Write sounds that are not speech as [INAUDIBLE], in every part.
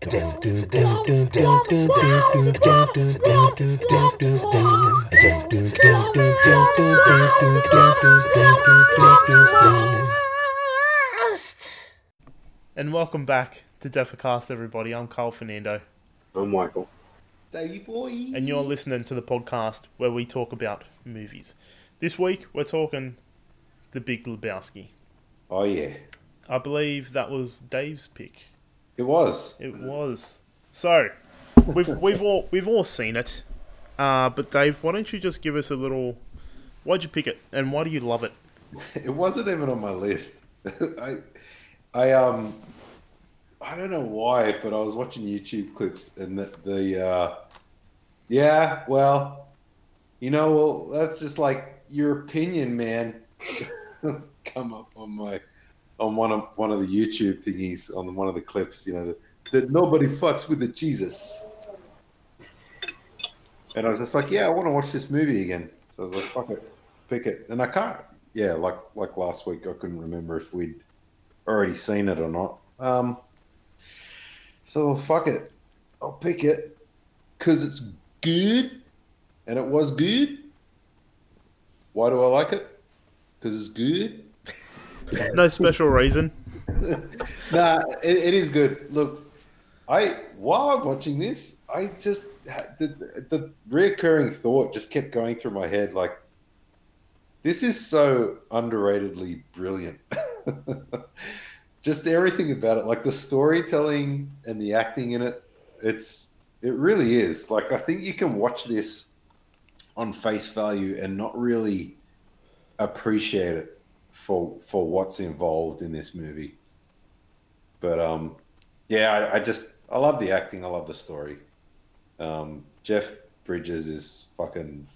And welcome back to Defacast, everybody. I'm Carl Fernando, I'm Michael. Davey boy. and you're listening to the podcast where we talk about movies. This week, we're talking The Big Lebowski. Oh yeah, I believe that was Dave's pick. It was. It was. So, we've we've all we've all seen it. Uh, but Dave, why don't you just give us a little? Why'd you pick it, and why do you love it? [LAUGHS] It wasn't even on my list. [LAUGHS] I, I um, I don't know why, but I was watching YouTube clips and the the uh, yeah, well, you know, well, that's just like your opinion, man. [LAUGHS] Come up on my on one of one of the YouTube thingies on one of the clips, you know, that, that nobody fucks with the Jesus. And I was just like, yeah, I want to watch this movie again. So I was like, fuck it, pick it. And I can't, yeah, like like last week, I couldn't remember if we'd already seen it or not. Um, so fuck it, I'll pick it because it's good, and it was good. Why do I like it? Because it's good. No special reason. [LAUGHS] nah, it, it is good. Look, I while I'm watching this, I just the the reoccurring thought just kept going through my head like, this is so underratedly brilliant. [LAUGHS] just everything about it, like the storytelling and the acting in it, it's it really is. Like I think you can watch this on face value and not really appreciate it for for what's involved in this movie. But um, yeah, I, I just I love the acting. I love the story. Um, Jeff Bridges is fucking.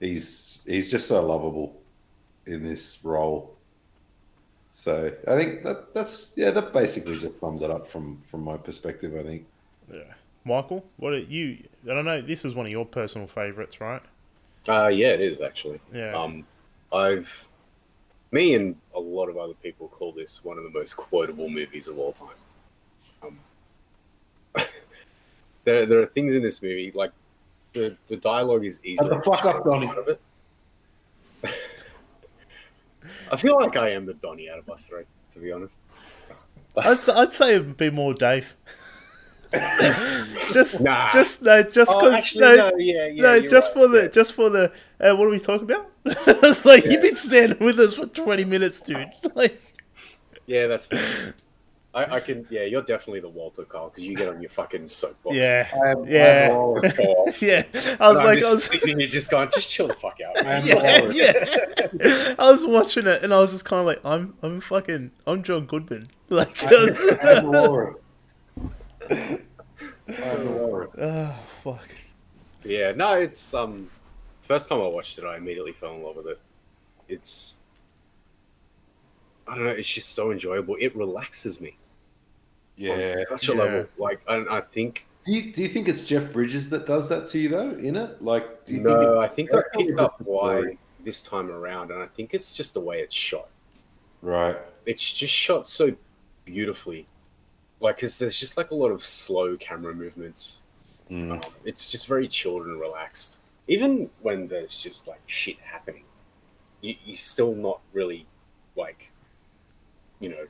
He's he's just so lovable in this role. So I think that that's yeah that basically just sums it up from from my perspective. I think. Yeah. Michael, what are you? I don't know. This is one of your personal favorites, right? Uh, yeah, it is actually. Yeah. Um, I've, me and a lot of other people call this one of the most quotable movies of all time. Um, [LAUGHS] there, there are things in this movie like the the dialogue is easily the fuck up, Donnie. part of it. [LAUGHS] I feel like I am the Donnie out of us three, to be honest. I'd, s- I'd say it'd be more Dave. [LAUGHS] [LAUGHS] just, Nah. just no, just Oh, because actually, no, no, yeah, yeah, no, just right, for the, yeah. just for the. Uh, what are we talking about? [LAUGHS] it's like you've been standing with us for twenty minutes, dude. [LAUGHS] Like, Yeah, that's fine. I, I can. Yeah, you're definitely the Walter Carl because you get on your fucking soapbox. yeah, I am, Yeah. I am Walrus. Just go off. yeah. I was And I'm like, I was, sitting here just going, just chill the fuck out. I am yeah, yeah. I was watching it and I was just kind of like, I'm, I'm fucking, I'm John Goodman. Like, I am oh fuck. Yeah, no, it's um, first time I watched it, I immediately fell in love with it. It's, I don't know, it's just so enjoyable. It relaxes me Yeah. on such a Yeah. level. Like, I, I think Do you, do you think it's Jeff Bridges that does that to you though? In it, like, do you no, think? I think I I think picked up why this time around, and I think it's just the way it's shot. Right. It's just shot so beautifully, like, cause there's just like a lot of slow camera movements. Mm. Um, it's just very chilled and relaxed. Even when there's just like shit happening, you, you're still not really like, you know,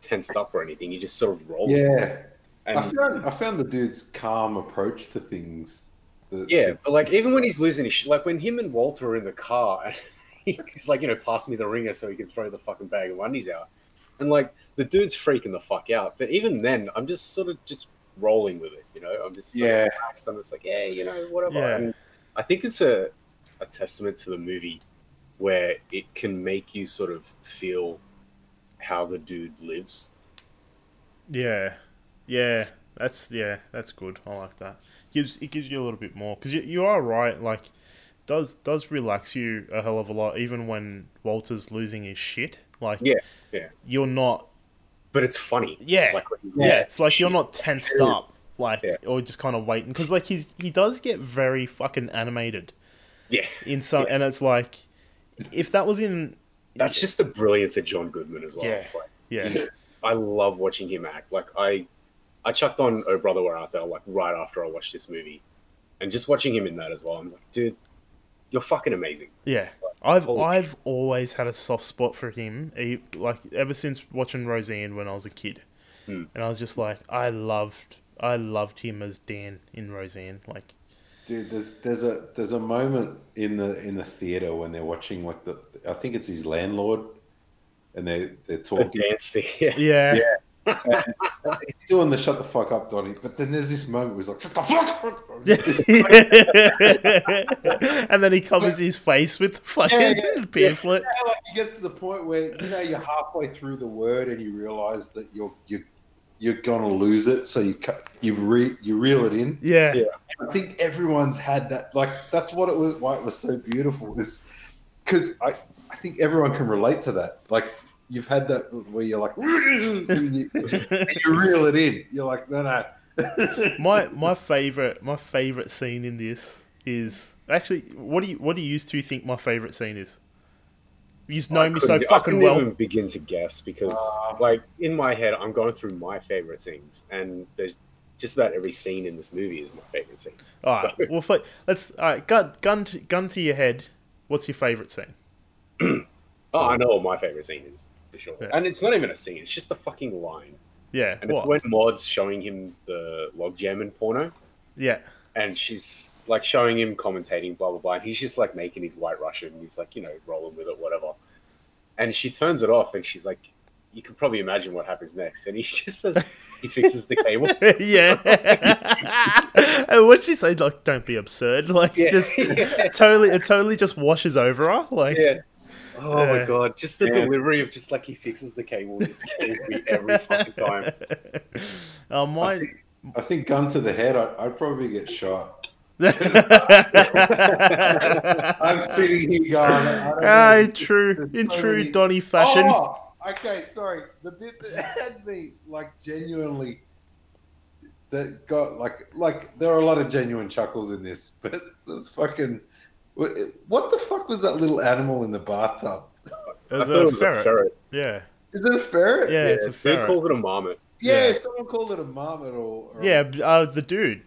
tensed up or anything. You just sort of roll. Yeah. I found I found the dude's calm approach to things. that- yeah, but like even when he's losing his shit, like when him and Walter are in the car, and [LAUGHS] he's like, you know, pass me the ringer so he can throw the fucking bag of undies out, and like the dude's freaking the fuck out. But even then, I'm just sort of just rolling with it. You know, I'm just Yeah. relaxed. I'm just like, yeah, you know, whatever. Yeah. And I think it's a a testament to the movie where it can make you sort of feel how the dude lives. Yeah, yeah, that's yeah, that's good. I like that. Gives it gives you a little bit more because you you are right. Like, does does relax you a hell of a lot, even when Walter's losing his shit. Like, Yeah, yeah. you're not. But it's funny. Yeah, Like yeah. It's like you're not tensed up, like, Yeah. or just kind of waiting because like he's he does get very fucking animated Yeah. in some, Yeah. and it's like if that was in That's just the brilliance of John Goodman as well. Yeah. Like, yeah I love watching him act. Like I, I chucked on Oh Brother Where Art Thou like right after I watched this movie, and just watching him in that as well, I'm like, dude, you're fucking amazing. Yeah, I've I've always had a soft spot for him. He, like ever since watching Roseanne when I was a kid, Hmm. and I was just like, I loved I loved him as Dan in Roseanne. Like, Dude, there's there's a there's a moment in the in the theater when they're watching like the I think it's his landlord, and they they're The talking. dance thing. [LAUGHS] Yeah. yeah, Yeah. He's doing the shut the fuck up, Donny. But then there's this moment where he's like, shut the fuck up. [LAUGHS] and then he covers his face with the fucking Yeah, yeah, pamphlet. Yeah, like he gets to the point where you know you're halfway through the word and you realize that you're you're you're gonna lose it, so you cut you re you reel it in. Yeah, Yeah. I think everyone's had that. Like that's what it was. Why it was so beautiful is because I I think everyone can relate to that. Like you've had that where you're like and you, and you reel it in. You're like no no. [LAUGHS] my my favorite my favorite scene in this is actually what do you what do you two think my favorite scene is? You know I me so couldn't- I fucking couldn't well. even begin to guess because, Uh, like, in my head, I'm going through my favorite scenes, and there's just about every scene in this movie is my favorite scene. All right, So- well, fi- let's all right. Gun gun to, gun to your head. What's your favorite scene? [CLEARS THROAT] Oh, I know what my favorite scene is for sure, Yeah. and it's not even a scene; it's just a fucking line, Yeah, and what? it's when Maud's showing him the Logjammin' porno, yeah, and she's like showing him commentating, blah blah blah, and he's just like making his white Russian, he's like you know rolling with it, whatever, and she turns it off, and she's like. You can probably imagine what happens next, and he [LAUGHS] just says he fixes the cable. [LAUGHS] yeah. [LAUGHS] and what she say? Like, don't be absurd. Like, Yeah. just totally, it totally just washes over her. Like, Yeah. Oh Yeah. my god! Just the Yeah. delivery of just like he fixes the cable just kills me every fucking time. oh [LAUGHS] my. I think gun to the head. I'd, I'd probably get shot. [LAUGHS] I'm sitting here going. I don't Ah, in true, in so true many- Donny fashion. Oh, okay, sorry. The bit that had me like genuinely that got like like there are a lot of genuine chuckles in this, but the fucking what the fuck was that little animal in the bathtub? It I was thought it a was ferret. a ferret. Yeah, Is it a ferret? yeah, it's a dude ferret. calls it a marmot. Yeah, Yeah. someone called it a marmot or, or Yeah, uh, the dude.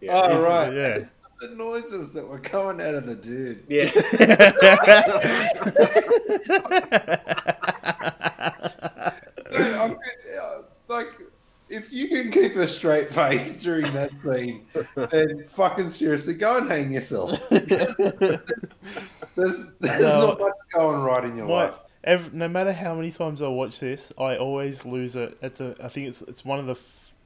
Yeah. Oh He's- right. yeah. [LAUGHS] the noises that were coming out of the dude. Yeah. [LAUGHS] [LAUGHS] Dude, I'm, uh, like, if you can keep a straight face during that scene, then fucking seriously, go and hang yourself. There's, there's No. not much going right in your My, life. ev no matter how many times I watch this, I always lose it at the. I think it's it's one of the.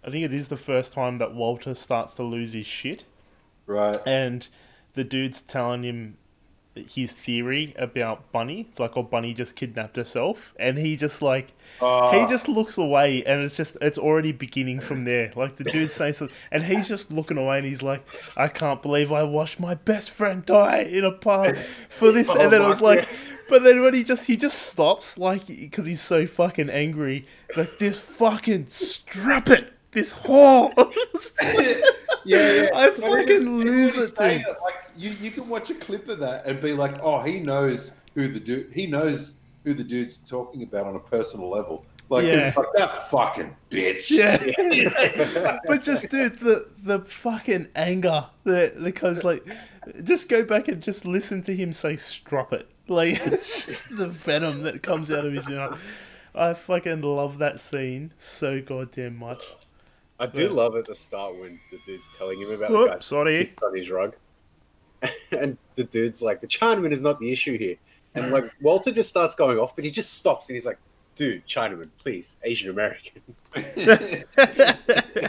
I think it is the first time that Walter starts to lose his shit, Right. and the dude's telling him his theory about Bunny. It's like, oh, Bunny just kidnapped herself, and he just like Oh, he ah. just looks away, and it's just it's already beginning from there. Like the dude's saying something, and he's just looking away, and he's like, I can't believe I watched my best friend die in a pub for this, [LAUGHS] and then I was like. [LAUGHS] But then when he just he just stops like because he's so fucking angry. He's like this fucking strap it, this whore. [LAUGHS] yeah, yeah. [LAUGHS] I fucking lose it, dude. Like you, you can watch a clip of that and be like, oh, he knows who the dude. He knows who the dude's talking about on a personal level. Like, Yeah. it's like that fucking bitch. Yeah. [LAUGHS] [LAUGHS] but just dude, the the fucking anger, the because like, just go back and just listen to him say "strop it." Like it's just the venom that comes out of his mouth. I fucking love that scene so goddamn much. I do Yeah. love at the start when the dude's telling him about Whoop, the guy's sorry. pissed on his rug. [LAUGHS] and the dude's like, the Chinaman is not the issue here. And like [LAUGHS] Walter just starts going off, but he just stops and he's like, dude, Chinaman, please, Asian American. Uh, [LAUGHS]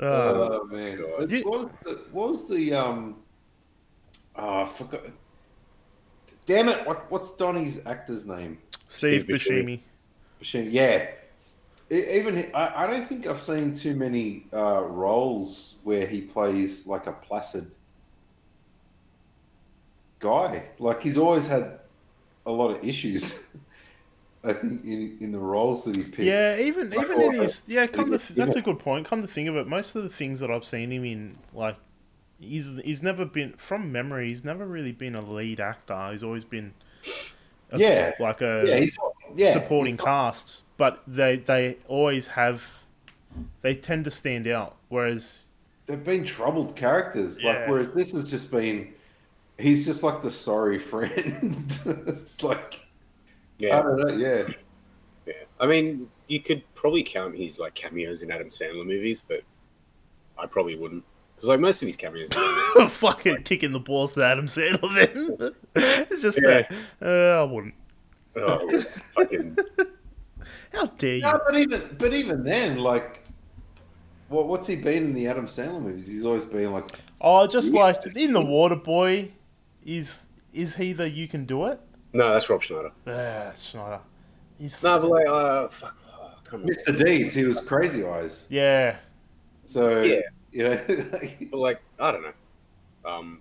Oh man! You- What was the, what was the um? Oh, I forgot. Damn it! What, what's Donnie's actor's name? Steve, Steve Buscemi. Buscemi. Machine. Yeah. Even I, I don't think I've seen too many uh, roles where he plays like a placid guy. Like he's always had a lot of issues. [LAUGHS] I think in in the roles that he picks. Yeah, even Like, even in his yeah, come to [LAUGHS] th- that's a good point. Come to think of it, most of the things that I've seen him in, like, he's he's never been from memory. He's never really been a lead actor. He's always been, a, Yeah. like a Yeah, he's yeah. supporting cast. But they they always have they tend to stand out. Whereas They've been troubled characters. Yeah. Like whereas this has just been he's just like the sorry friend. [LAUGHS] it's like I Yeah, don't know, yeah. yeah. I mean, you could probably count his like cameos in Adam Sandler movies, but I probably wouldn't because like most of his cameos. Are [LAUGHS] fucking kicking the balls to Adam Sandler. Then [LAUGHS] it's just Yeah. that uh, I wouldn't. oh, fucking How dare you? No, but even but even then, like what what's he been in the Adam Sandler movies? He's always been like Oh, just Yeah. like in the Waterboy, is is he the you can do it? no, that's Rob Schneider. Yeah, Schneider. He's No, but like, uh, fuck, oh, I can't. Mr. Deeds, he was crazy eyes. yeah. So Yeah. you know [LAUGHS] But like, I don't know. Um,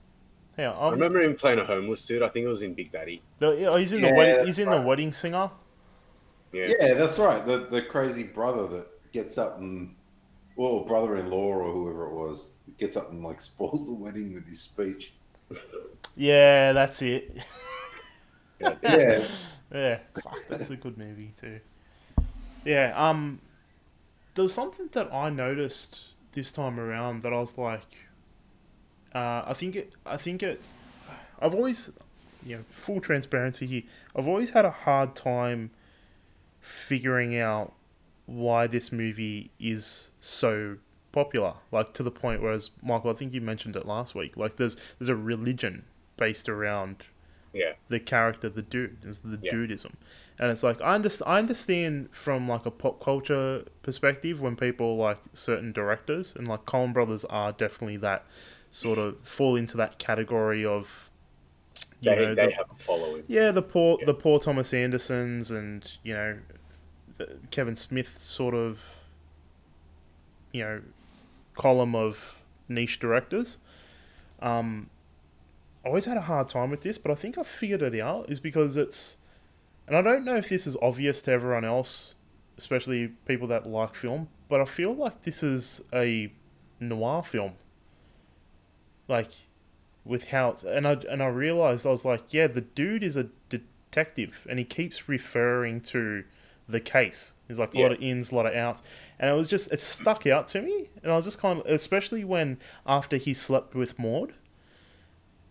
Yeah, I remember him playing a homeless dude. I think it was in Big Daddy. the- yeah, he's in the wedding, he's in right. the wedding singer. Yeah, Yeah, that's right. The the crazy brother that gets up and well, brother in law or whoever it was, gets up and like spoils the wedding with his speech. Yeah, that's it. yeah. [LAUGHS] Yeah. Yeah, fuck, that's a good movie too. Yeah, um, there was something that I noticed this time around that I was like, uh, I think it, I think it's, I've always, you know, full transparency here. I've always had a hard time figuring out why this movie is so popular. Like to the point where, as Michael, I think you mentioned it last week. Like there's there's a religion based around yeah. the character, the dude, is the Yeah. Dudeism, and it's like I understand. I understand from like a pop culture perspective when people like certain directors and like Coen Brothers are definitely that sort mm. of fall into that category of you They, know they the, have a following. yeah the poor Yeah. the Paul Thomas Andersons and you know the Kevin Smith sort of you know column of niche directors. Um, I always had a hard time with this, but I think I figured it out. Is because it's, and I don't know if this is obvious to everyone else, especially people that like film, but I feel like this is a noir film. Like, with how and I and I realized I was like, yeah, the dude is a detective, and he keeps referring to the case. There's like a lot of ins, a lot of outs, and it was just it stuck out to me, and I was just kind of, especially when after he slept with Maud,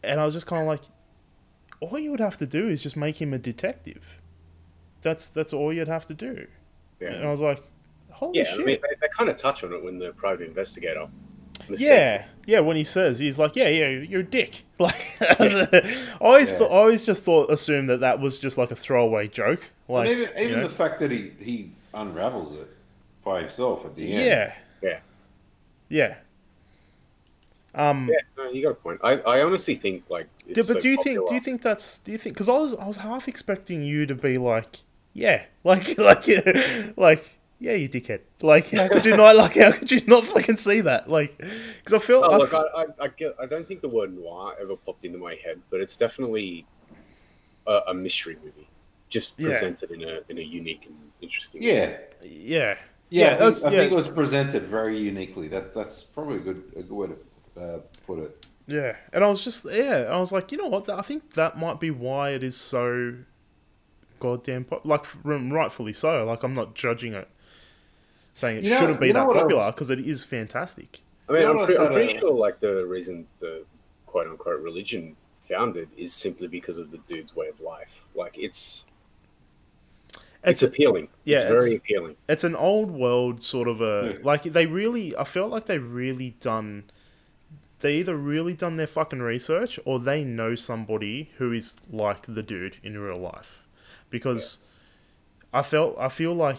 and I was just kind of like, all you would have to do is just make him a detective. That's that's all you'd have to do, and I was like, holy yeah. shit. I mean, they, they kind of touch on it when the private investigator. Mistakes Yeah, yeah. When he says he's like, yeah, yeah, you're a dick. [LAUGHS] Like, I always, Yeah. thought, I always just thought, assumed that that was just like a throwaway joke. Like, and even you even know? the fact that he he unravels it by himself at the end. yeah, Yeah. yeah. Um, Yeah, no, you got a point. I, I honestly think like. d- It's but so do you think? Do you think that's? Do you think? Because I was, I was half expecting you to be like, yeah, [LAUGHS] like, like, [LAUGHS] like, yeah, you dickhead. Like, how could you not? Like, how could you not fucking see that? Like, because I feel, Oh, I look, f- I, I, I, get, I don't think the word noir ever popped into my head, but it's definitely a, a mystery movie, just Yeah. presented in a in a unique and interesting. way. Yeah. yeah, Yeah, I, think, I yeah. think it was presented very uniquely. That's that's probably a good a good way to uh, put it. Yeah, and I was just yeah, I was like, you know what? I think that might be why it is so goddamn pop- like rightfully so. Like I'm not judging it, saying it You know- shouldn't be that popular because it is fantastic. I mean, You know I'm, pre- I'm pretty sure like the reason the quote unquote religion founded is simply because of the dude's way of life. Like it's It's it's, appealing. yeah, it's very appealing. it's an old world sort of a Yeah. like they really. I felt like they really done. They either really done their fucking research or they know somebody who is like the dude in real life, because I felt I feel like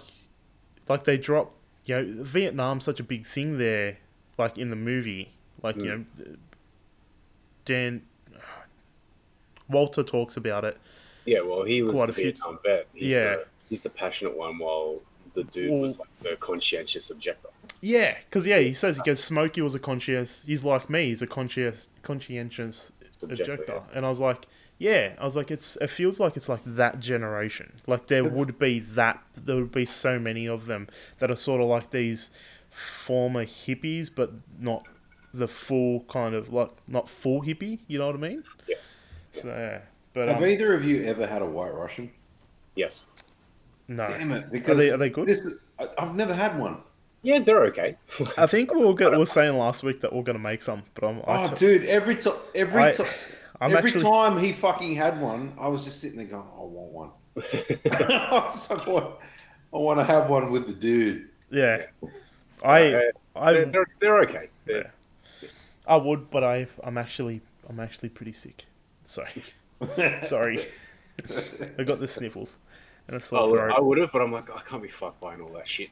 like they drop you know Vietnam's such a big thing there like in the movie like you mm. know Dan Walter talks about it Yeah, well, he was Quite the a few- Vietnam vet. He's Yeah. the, he's the passionate one, while the dude was like the conscientious objector. yeah because yeah he says he goes Smokey was a conscious he's like me he's a conscious conscientious Objector, objector and I was like yeah I was like it's it feels like it's like that generation like there It's- would be that there would be so many of them that are sort of like these former hippies but not the full kind of like not full hippie you know what I mean Yeah. so yeah but Have um, either of you ever had a White Russian? Yes. No. Damn it! Because they- are they good? This, I, I've never had one. Yeah, they're okay. I think we were, go- we were saying last week that we're gonna make some, but I'm. I Oh, t- dude! Every time, every time, I'm every actually- time he fucking had one, I was just sitting there going, "I want one." [LAUGHS] [LAUGHS] I was like, "What? I want to have one with the dude." yeah. I Uh, I they're, they're, they're okay. They're, I would, but I I'm actually I'm actually pretty sick. Sorry, [LAUGHS] sorry. I got the sniffles and a I sore would, throat. I would have, but I'm like, I can't be fucked buying all that shit.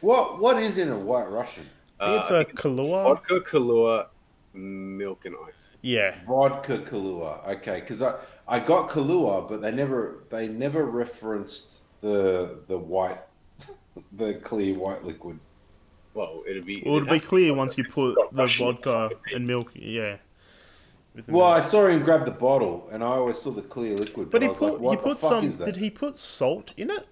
What? What is in a White Russian? I think it's Uh, a Kahlua. Vodka, Kahlua, milk, and ice. yeah, Vodka Kahlua. Okay, because I I got Kahlua, but they never they never referenced the the white [LAUGHS] the clear white liquid. Well, it'd be. it would it'd be have to clear once you put the Russian vodka and milk. Yeah. With the Well, I saw him grab the bottle, and I always saw the clear liquid. but I he was put like, what he put some. Did he put salt in it?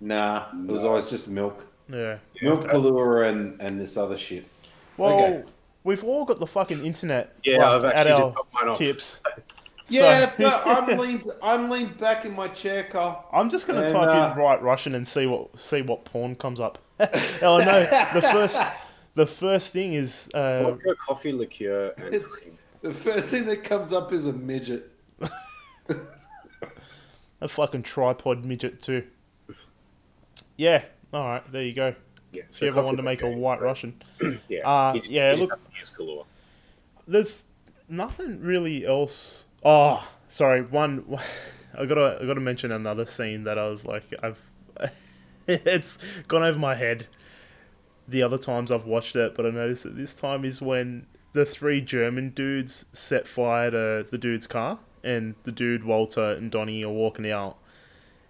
Nah, it was always just milk, Yeah. milk Kahlua, and and this other shit. Well, Okay. We've all got the fucking internet. Yeah, like, I've at actually our just got mine off. tips. [LAUGHS] Yeah, So- but [LAUGHS] I'm leaned I'm leaned back in my chair, Carl. I'm just gonna And, type uh, in right Russian and see what see what porn comes up. [LAUGHS] oh no, the first the first thing is uh, Vodka, coffee, liqueur, and It's- cream. The first thing that comes up is a midget. a fucking tripod midget too. Yeah, all right, there you go. Yeah, If you ever coffee, wanted to make a white so- Russian, [CLEARS THROAT] Yeah, Uh, just- yeah, look- have to use Kahlua. there's nothing really else. Oh, sorry. One, [LAUGHS] I gotta I gotta mention another scene that I was like, I've [LAUGHS] it's gone over my head. The other times I've watched it, but I noticed that this time is when the three German dudes set fire to the dude's car, and the dude Walter and Donnie are walking out,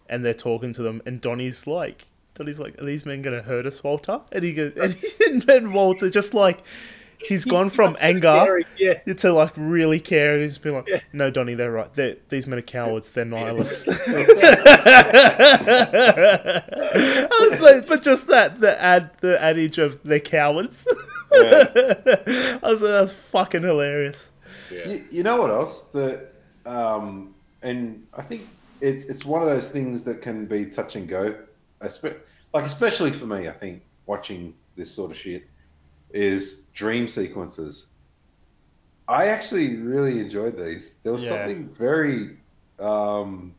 and they're talking to them, and Donnie's like. Donnie's like, are these men gonna hurt us, Walter? And he goes, [LAUGHS] and then Walter just like, he's gone from anger Yeah, to like really caring. and just be like, Yeah. no, Donnie, they're right. They're, these men are cowards. They're nihilists. [LAUGHS] I was like, but just that the ad the adage of they're cowards. [LAUGHS] I was like, that's fucking hilarious. yeah. You, you know what else? That um, and I think it's it's one of those things that can be touch and go. Like especially for me, I think watching this sort of shit is dream sequences. I actually really enjoyed these. There was Yeah. something very, um,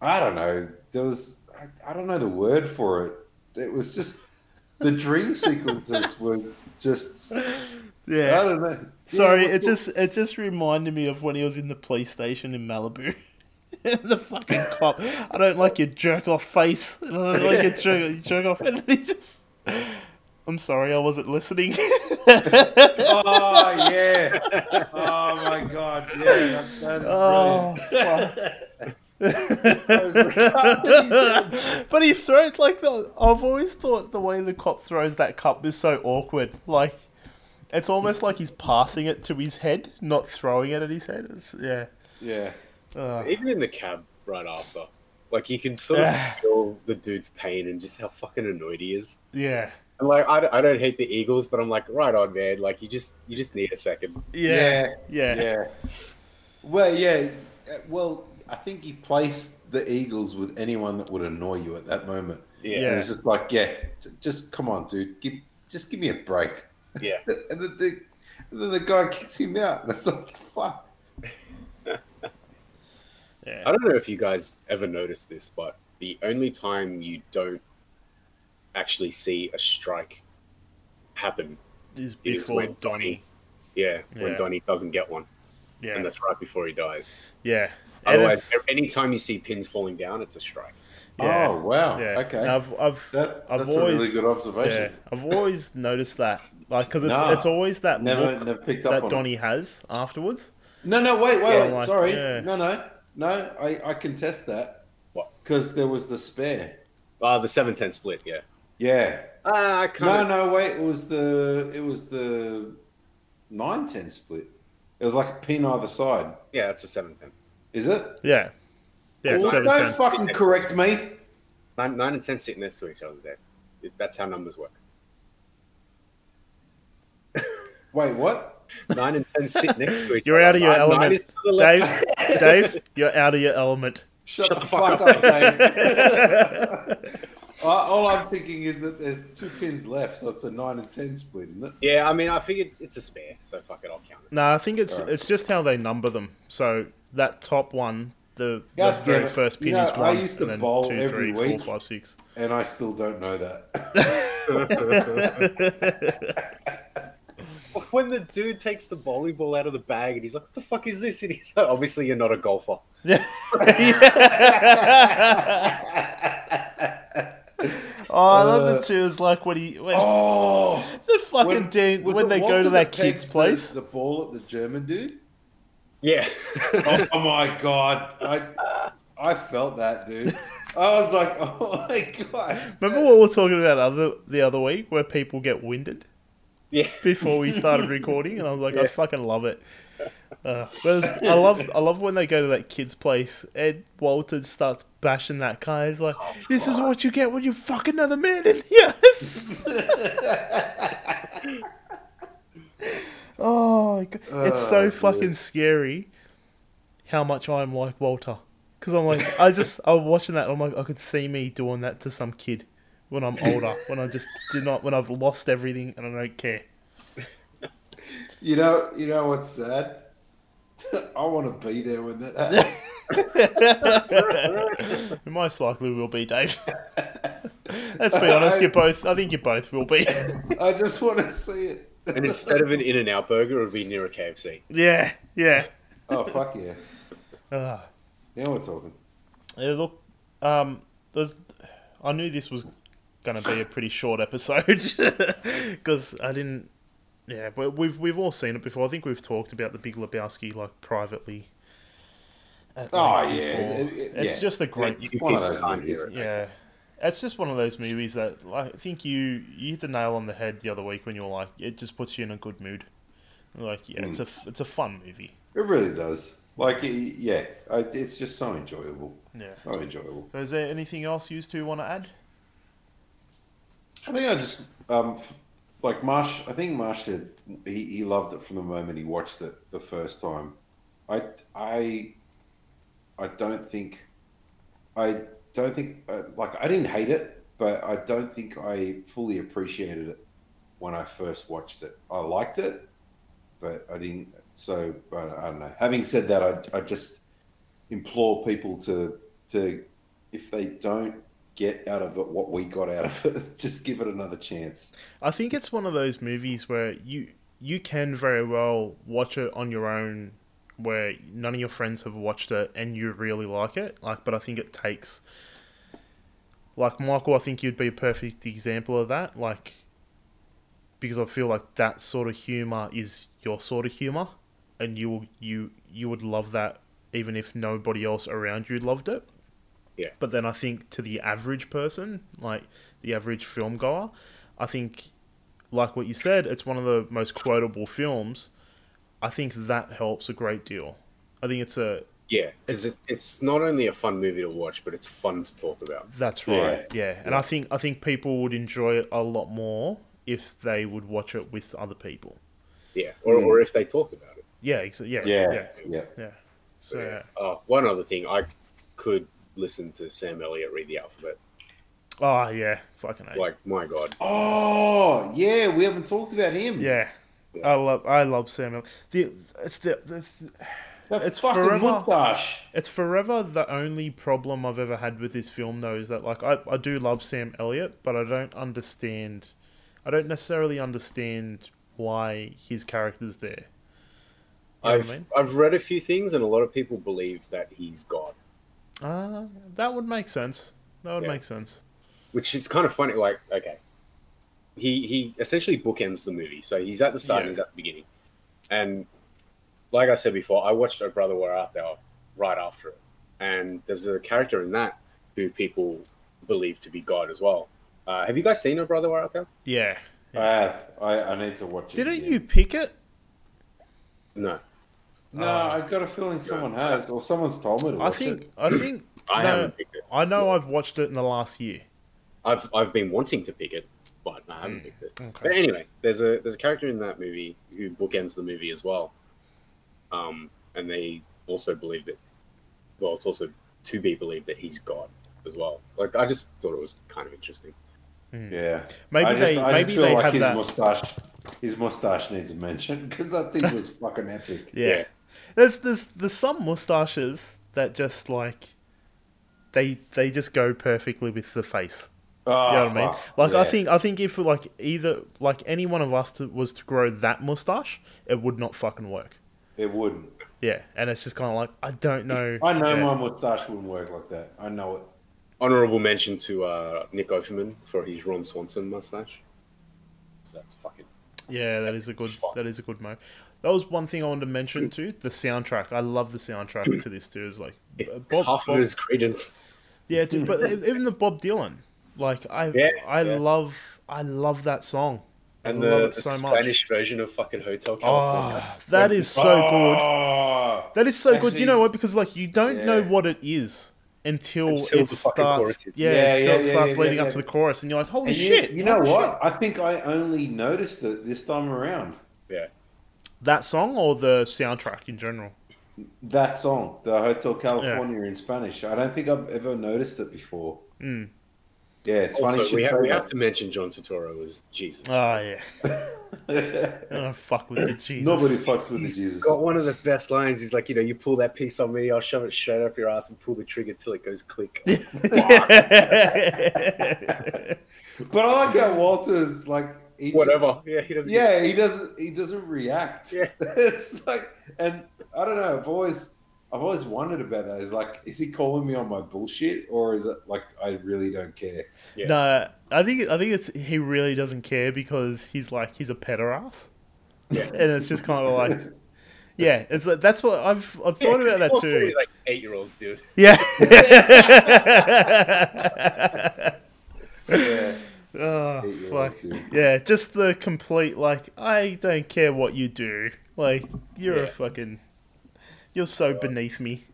I don't know. There was I, I don't know the word for it. It was just the dream sequences [LAUGHS] were just yeah. I don't know. Sorry, Yeah, it just it just reminded me of when he was in the police station in Malibu. [LAUGHS] the fucking cop. I don't like your jerk off face. I don't like your jerk, your jerk off. And he just. I'm sorry, I wasn't listening. Oh yeah! [LAUGHS] Oh my god! Yeah, that's, that's oh, fuck. [LAUGHS] but he throws like the. I've always thought the way the cop throws that cup is so awkward. Like, it's almost like he's passing it to his head, not throwing it at his head. It's, yeah. yeah. Uh, Even in the cab right after, like you can sort of feel the dude's pain and just how fucking annoyed he is. yeah. And like I, don't- I don't hate the Eagles, but I'm like right on, man. Like you just you just need a second. Yeah. Yeah. Yeah. Well, yeah. uh, Well, I think he placed the Eagles with anyone that would annoy you at that moment. Yeah, Yeah. And it's just like, yeah, just come on, dude. Give, just give me a break. yeah. [LAUGHS] And the dude, and then the guy kicks him out. And it's like, fuck. Yeah. I don't know if you guys ever noticed this, but the only time you don't actually see a strike happen Is is before when Donnie. Donnie, yeah, when Yeah. Donnie doesn't get one, Yeah. and that's right before he dies. Yeah. And Otherwise, it's- anytime you see pins falling down, it's a strike. yeah. Oh, wow. Yeah. Okay. Now, I've, I've, that, I've that's always, a really good observation. Yeah, I've always [LAUGHS] noticed that, like, because it's Nah. it's always that Never, look never picked up that on Donnie has afterwards. No, no, wait, wait, Yeah, wait. like, Sorry. yeah. No, no. No, I, I contest that. What? Because there was the spare. Uh, the seven ten split, yeah. Yeah. Uh, I No, kind of no, wait. It was the it was the nine ten split. It was like a pin either side. yeah, it's a seven ten. Is it? Yeah, yeah, Well, seven don't ten. fucking correct me. Nine, nine and ten sit next to each other there. It- That's how numbers work. Wait, what? Nine and ten sit next to each You're out of your Nine- nine element, is to the left. Dave. Dave, you're out of your element. Shut, Shut the, the fuck, fuck up, Dave. All I'm thinking is that there's two pins left, so it's a nine and ten split, isn't it? Yeah, I mean, I figured it's a spare, so fuck it, I'll count it. No, I think it's Alright. it's just how they number them. So that top one, the, the very it. first pin You know, is I one, used to and then bowl two, every three, four, week. five, six. And I still don't know that. [LAUGHS] [LAUGHS] [LAUGHS] when the dude takes the volleyball out of the bag and he's like, "What the fuck is this?" and he's like, "Obviously, you're not a golfer." Yeah. [LAUGHS] [LAUGHS] oh, I love Uh, it too. It's like when he when oh, the fucking dude with when the they go to that that kid's place. the, the ball at the German dude. Yeah. Oh, oh my god, I I felt that, dude. I was like, [LAUGHS] oh my god. Remember what we were talking about other the other week, where people get winded yeah. before we started [LAUGHS] recording, and I was like, I fucking love it. Uh, but I love I love when they go to that kid's place. Ed Walton starts bashing that guy. He's like, "This is what you get when you fuck another man in the [LAUGHS] ass." [LAUGHS] oh, it's so Oh, fucking scary how much I'm like Walter. Because I'm like, I just I'm watching that. And I'm like, I could see me doing that to some kid when I'm older. when I just do not when I've lost everything and I don't care. You know, you know what's sad? [LAUGHS] I want to be there when that happens. [LAUGHS] It most likely will be Dave. [LAUGHS] Let's be honest, you both. I think you both will be. I just want to see it. And instead of an In and Out burger, it would be near a KFC. yeah, yeah. Oh fuck yeah! Ah. Now we're talking. Yeah, look, um, there's, I knew this was gonna be a pretty short episode [LAUGHS] because I didn't. Yeah, but we've we've all seen it before. I think we've talked about the Big Lebowski like privately. at Oh yeah, it- it- it's yeah. just a great. You one of those movies. Yeah, it's just one of those movies that like, I think you you hit the nail on the head the other week when you were like, it just puts you in a good mood. Like, yeah, it's mm. a it's a fun movie. It really does. Like, yeah, it's just so enjoyable. Yeah. So enjoyable. So, is there anything else you two want to add? I think I just um like Marsh. I think Marsh said he, he loved it from the moment he watched it the first time. I I I don't think I don't think uh, like I didn't hate it, but I don't think I fully appreciated it when I first watched it. I liked it, but I didn't. So I, don't know. Having said that, I I just implore people to to if they don't get out of it what we got out of it, [LAUGHS] just give it another chance. I think it's one of those movies where you you can very well watch it on your own, where none of your friends have watched it and you really like it. Like, but I think it takes, like Michael, I think you'd be a perfect example of that. Like, because I feel like that sort of humor is your sort of humor, and you will you you would love that even if nobody else around you loved it. Yeah. But then I think to the average person, like the average film goer, I think, like what you said, it's one of the most quotable films. I think that helps a great deal. I think it's a Yeah, because it, it's not only a fun movie to watch, but it's fun to talk about. that's right, yeah. And I think I think people would enjoy it a lot more if they would watch it with other people. Yeah, or, Mm. or if they talked about it. Yeah, ex- yeah, Yeah, yeah, yeah. yeah. So So, yeah. Oh, one other thing, I could listen to Sam Elliott read the alphabet. oh yeah, fucking A. Like, my god, Oh yeah, we haven't talked about him. yeah. I love I love Samuel. The it's the it's, that It's fucking forever. mustache. It's forever the only problem I've ever had with this film, though, is that like I, I do love Sam Elliott, but I don't understand. I don't necessarily understand why his character's there. You know I've I mean? I've read a few things, and a lot of people believe that he's God, Uh, that would make sense. That would Yeah. make sense. which is kind of funny. Like, okay, he he essentially bookends the movie, so he's at the start Yeah. and he's at the beginning, and like I said before, I watched "Oh Brother Where Art Thou" right after it, and there's a character in that who people believe to be God as well. Uh, have you guys seen "Oh Brother Where Art Thou"? Yeah. I have. I, I need to watch it. Didn't again. you pick it? No, No, Oh. I've got a feeling someone has, or someone's told me to I watch think. it. I think. [CLEARS THROAT] I no, haven't picked it. I know I've watched it in the last year. I've I've been wanting to pick it, but I haven't Mm, picked it. okay. But anyway, there's a there's a character in that movie who bookends the movie as well, um, and they also believe that. Well, it's also to be believed that he's God as well. Like I just thought it was kind of interesting. Yeah. Maybe I just, I maybe just feel they like have his that. mustache. His mustache needs a mention [LAUGHS] because that thing was fucking epic. Yeah. Yeah. There's there's there's some mustaches that just like they they just go perfectly with the face. Oh, You know what I mean? fuck. Like I think I think if like either like any one of us to, was to grow that mustache, it would not fucking work. it wouldn't. Yeah, and it's just kind of like I don't know. I know yeah. my mustache wouldn't work like that. I know it. Honorable mention to uh, Nick Offerman for his Ron Swanson mustache. 'Cause That's fucking. Yeah, that is a good Fuck. that is a good mo. That was one thing I wanted to mention too. The soundtrack, I love the soundtrack to this too. Is like uh, It's Bob, half Bob- of his Creedence. yeah, dude, but [LAUGHS] even the Bob Dylan, like I Yeah, I yeah. love I love that song. And I love the, it the so much. Spanish version of fucking Hotel California. Oh, that is so good. Oh, That is so good. You know what? Because like you don't know what it is until, Until it the starts. chorus. Yeah, Yeah, it yeah, starts, yeah, starts yeah, leading yeah, up to the chorus, and you're like, "Holy And shit!" you know what? shit. I think I only noticed it this time around. Yeah. That song or the soundtrack in general? That song, the Hotel California in Spanish. I don't think I've ever noticed it before. Mm. Yeah, it's funny. Also, you we, have, we have to mention John Turturro as Jesus. Oh yeah. I [LAUGHS] don't fuck with the Jesus. Nobody fucks with the Jesus. got one of the best lines. He's like, you know, you pull that piece on me, I'll shove it straight up your ass and pull the trigger till it goes click. [LAUGHS] But I like how Walter's like he just- Whatever. [LAUGHS] Yeah, he doesn't. yeah, he doesn't. He doesn't react. Yeah. [LAUGHS] it's like, and I don't know. I've always, I've always wondered about that. Is like, is he calling me on my bullshit, or is it like I really don't care? Yeah. no, I think I think it's he really doesn't care because he's like he's a pederast, Yeah. [LAUGHS] and it's just kind of like, yeah, it's like, that's what I've I've thought about that too. Like eight year olds, dude. Yeah. Yeah. oh Eight-year-olds, fuck. dude. Yeah, just the complete like I don't care what you do. Like you're a fucking you're so beneath me.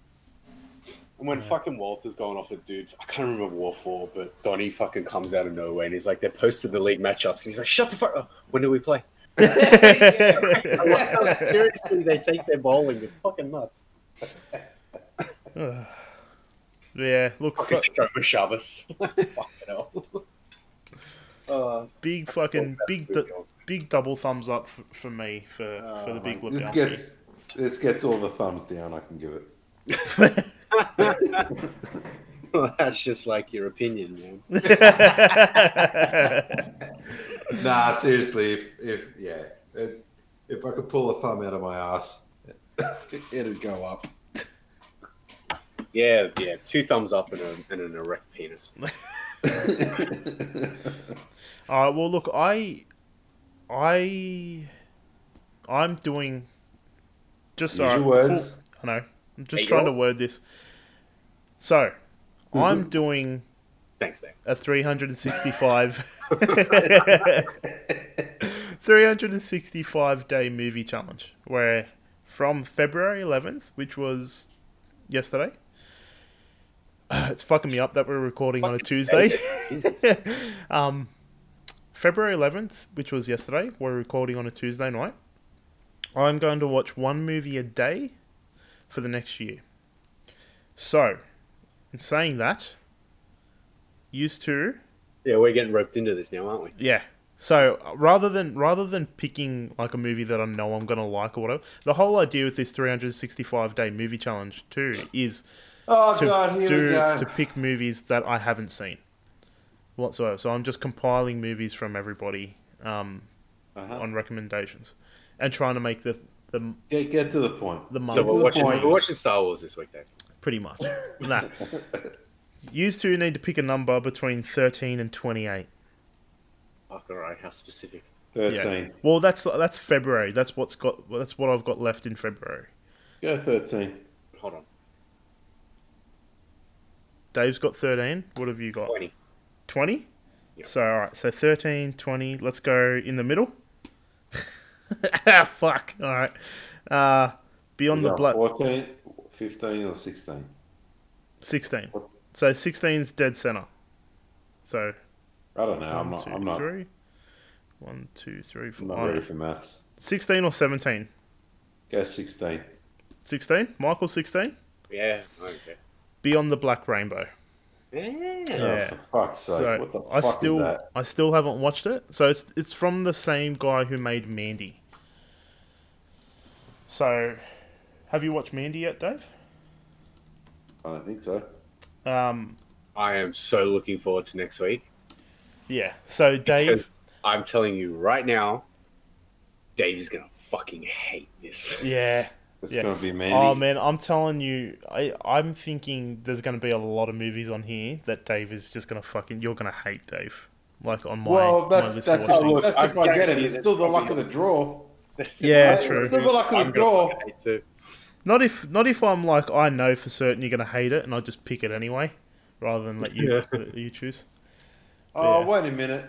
And when fucking Walter's going off a dude, I can't remember War 4, but Donnie fucking comes out of nowhere and he's like, they're posted the league matchups and he's like, shut the fuck up. When do we play? [LAUGHS] [LAUGHS] I like how seriously they take their bowling. It's fucking nuts. [SIGHS] Yeah, look, Fucking fu- Shomer Shabbos. [LAUGHS] fucking hell. Uh, big fucking big, du- big double thumbs up for, for me for for the big This gets, this gets all the thumbs down. I can give it. well, [LAUGHS] That's just like your opinion, man. [LAUGHS] Nah, seriously. If, if yeah, if, if I could pull a thumb out of my ass, [LAUGHS] it'd go up. Yeah, yeah. Two thumbs up and, a, and an erect penis. All right. Well, look, I, I, I'm doing. Just Use all right, your words. full- I know. I'm just Eight trying to word this. So, I'm doing Thanks, Dave. a 365 [LAUGHS] [LAUGHS] 365 day movie challenge where from February 11th which was yesterday [SIGHS] it's fucking me up that we're recording on a Tuesday [LAUGHS] um February 11th which was yesterday we're recording on a Tuesday night I'm going to watch one movie a day for the next year so in saying that used to Yeah, we're getting roped into this now, aren't we? yeah. So rather than rather than picking like a movie that I know I'm gonna like or whatever, the whole idea with this 365 day movie challenge too is oh to god, here we do go. to pick movies that I haven't seen whatsoever. So I'm just compiling movies from everybody um, Uh-huh. on recommendations and trying to make the the Get, get to the point. the So months we're watching, point. we're watching Star Wars this week, Dave. pretty much. [LAUGHS] nah. Used to need to pick a number between 13 and 28. Fuck, all right. How specific? Thirteen. Well, that's that's February. That's what's got that's what I've got left in February. Go thirteen. Hold on. Dave's got 13. What have you got? 20. 20? Yeah. So, alright, so 13, 20. Let's go in the middle. [LAUGHS] ah, fuck. Alright. Uh, Beyond the Blood. 14, 15 or sixteen. 16. So 16's dead center. So, I don't know. I'm one, not. two, I'm not. three. One, two, three, I'm not ready for maths. 16 or 17? Go sixteen. 16? Michael 16? Yeah, okay. Beyond the Black Rainbow. Yeah. Yeah. Oh, for fuck's sake. So what the I fuck still is that? I still haven't watched it. So it's it's from the same guy who made Mandy. So, have you watched Mandy yet, Dave? I don't think so. Um, I am so looking forward to next week. yeah. So Dave, Because I'm telling you right now, Dave is gonna fucking hate this. yeah. It's Yeah. gonna be Mandy. Oh man, I'm telling you, I I'm thinking there's gonna be a lot of movies on here that Dave is just gonna fucking you're gonna hate Dave. Like on my well, that's list that's, of watch if, that's if I I get it. [LAUGHS] It's still the luck of the draw. Yeah, It's true. still the luck of the draw. fucking hate too. Not if not if I'm like I know for certain you're gonna hate it and I just pick it anyway, rather than let you Yeah. let you choose. Oh, Yeah. wait a minute.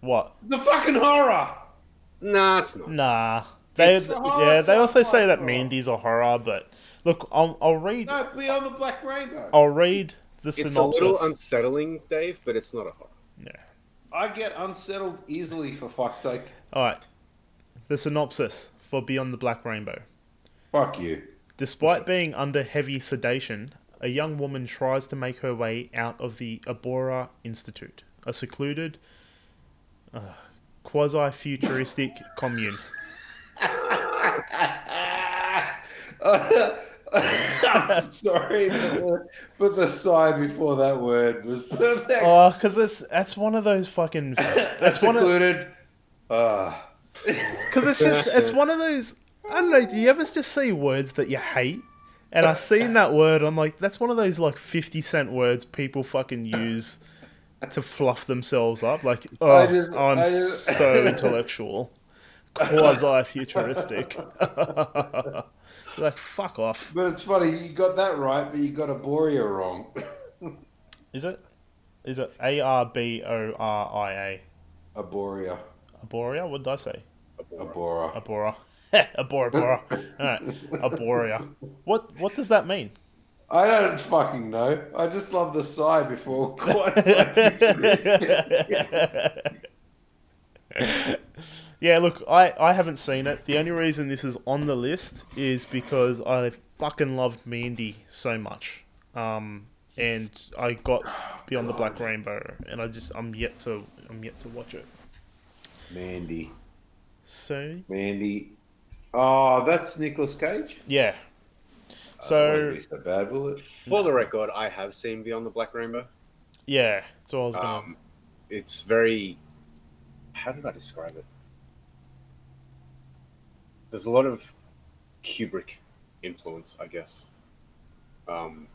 What? The fucking horror. Nah, it's not. Nah. They It's the yeah. They also sci-fi say that. Mandy's a horror, but look, I'll I'll read No, Beyond the Black Rainbow. I'll read the synopsis. It's a little unsettling, Dave, but it's not a horror. yeah. I get unsettled easily for fuck's sake. All right. The synopsis for Beyond the Black Rainbow. Fuck you. Despite being under heavy sedation, a young woman tries to make her way out of the Abora Institute, a secluded, uh, quasi futuristic [LAUGHS] commune. I'm sorry, but the, but the sigh before that word was perfect. Oh, because that's, that's one of those fucking. [LAUGHS] That's one of. included. Uh, Because it's just. It's one of those. I don't know, do you ever just see words that you hate? And I seen that word, I'm like, that's one of those like 50 cent words people fucking use to fluff themselves up. Like, oh, I just- I'm I just- so [LAUGHS] intellectual. Quasi futuristic. [LAUGHS] like, fuck off. but it's funny, you got that right, but you got Arboria wrong. [LAUGHS] Is it? Is it A R B O R I A? Arboria. Arboria? What did I say? Abora. Abora. Abora, [LAUGHS] Abora. Alright. Arboria. What, what does that mean? I don't fucking know. I just love the sigh before quite yeah, look, I, I haven't seen it. The only reason this is on the list is because I fucking loved Mandy so much. Um, and I got Beyond the Black Rainbow, and I just I'm yet to I'm yet to watch it. Mandy. So Mandy. Oh, that's Nicolas Cage? yeah, Uh, So- won't so bad, will it? For the record, I have seen Beyond the Black Rainbow. yeah. That's what I was gonna. Um, it's very. How did I describe it? There's a lot of Kubrick influence, I guess. Um,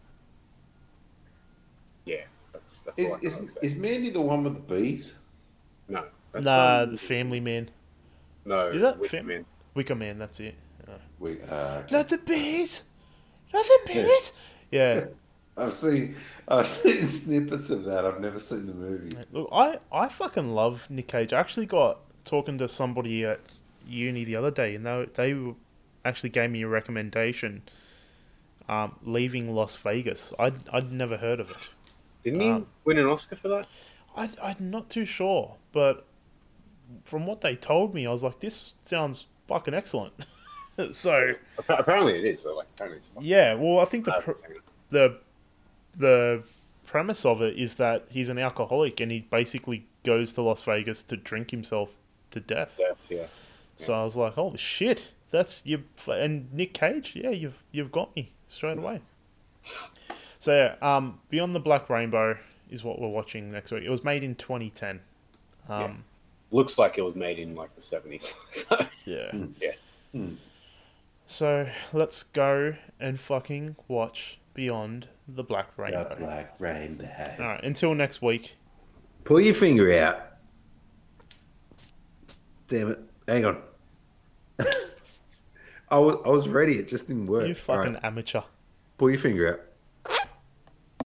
yeah, that's that's all I Is, can is, say. is Mandy the one with the bees? no, that's, nah, um, the Family Man, no, Is that Wicker Fam- Man. Wicker Man. That's it. Uh, We, uh, Not the bees. Not the bees. Yeah. [LAUGHS] I've seen I've seen [LAUGHS] snippets of that. I've never seen the movie. Look, I, I fucking love Nick Cage. I actually got talking to somebody at uni the other day, and they they actually gave me a recommendation. Um, leaving Las Vegas. I'd I'd never heard of it. Didn't he Um, win an Oscar for that? I I'm not too sure, but from what they told me, I was like, this sounds fucking excellent. [LAUGHS] so Apparently, it is. So, like, apparently, it's fun. yeah, well, I think the pr- haven't seen it. the the premise of it is that he's an alcoholic and he basically goes to Las Vegas to drink himself to death. Death, yeah. So I was like, "Holy shit, that's you!" And Nick Cage, yeah, you've you've got me straight away. So yeah, um, Beyond the Black Rainbow is what we're watching next week. It was made in 2010. Um, Looks like it was made in like the seventies. [LAUGHS] so, yeah. yeah. Hmm. So let's go and fucking watch Beyond the Black Rainbow. The Black rainbow. All right, until next week. Pull your finger out. Damn it! Hang on. [LAUGHS] I was I was ready. It just didn't work. You All right, fucking amateur. pull your finger out.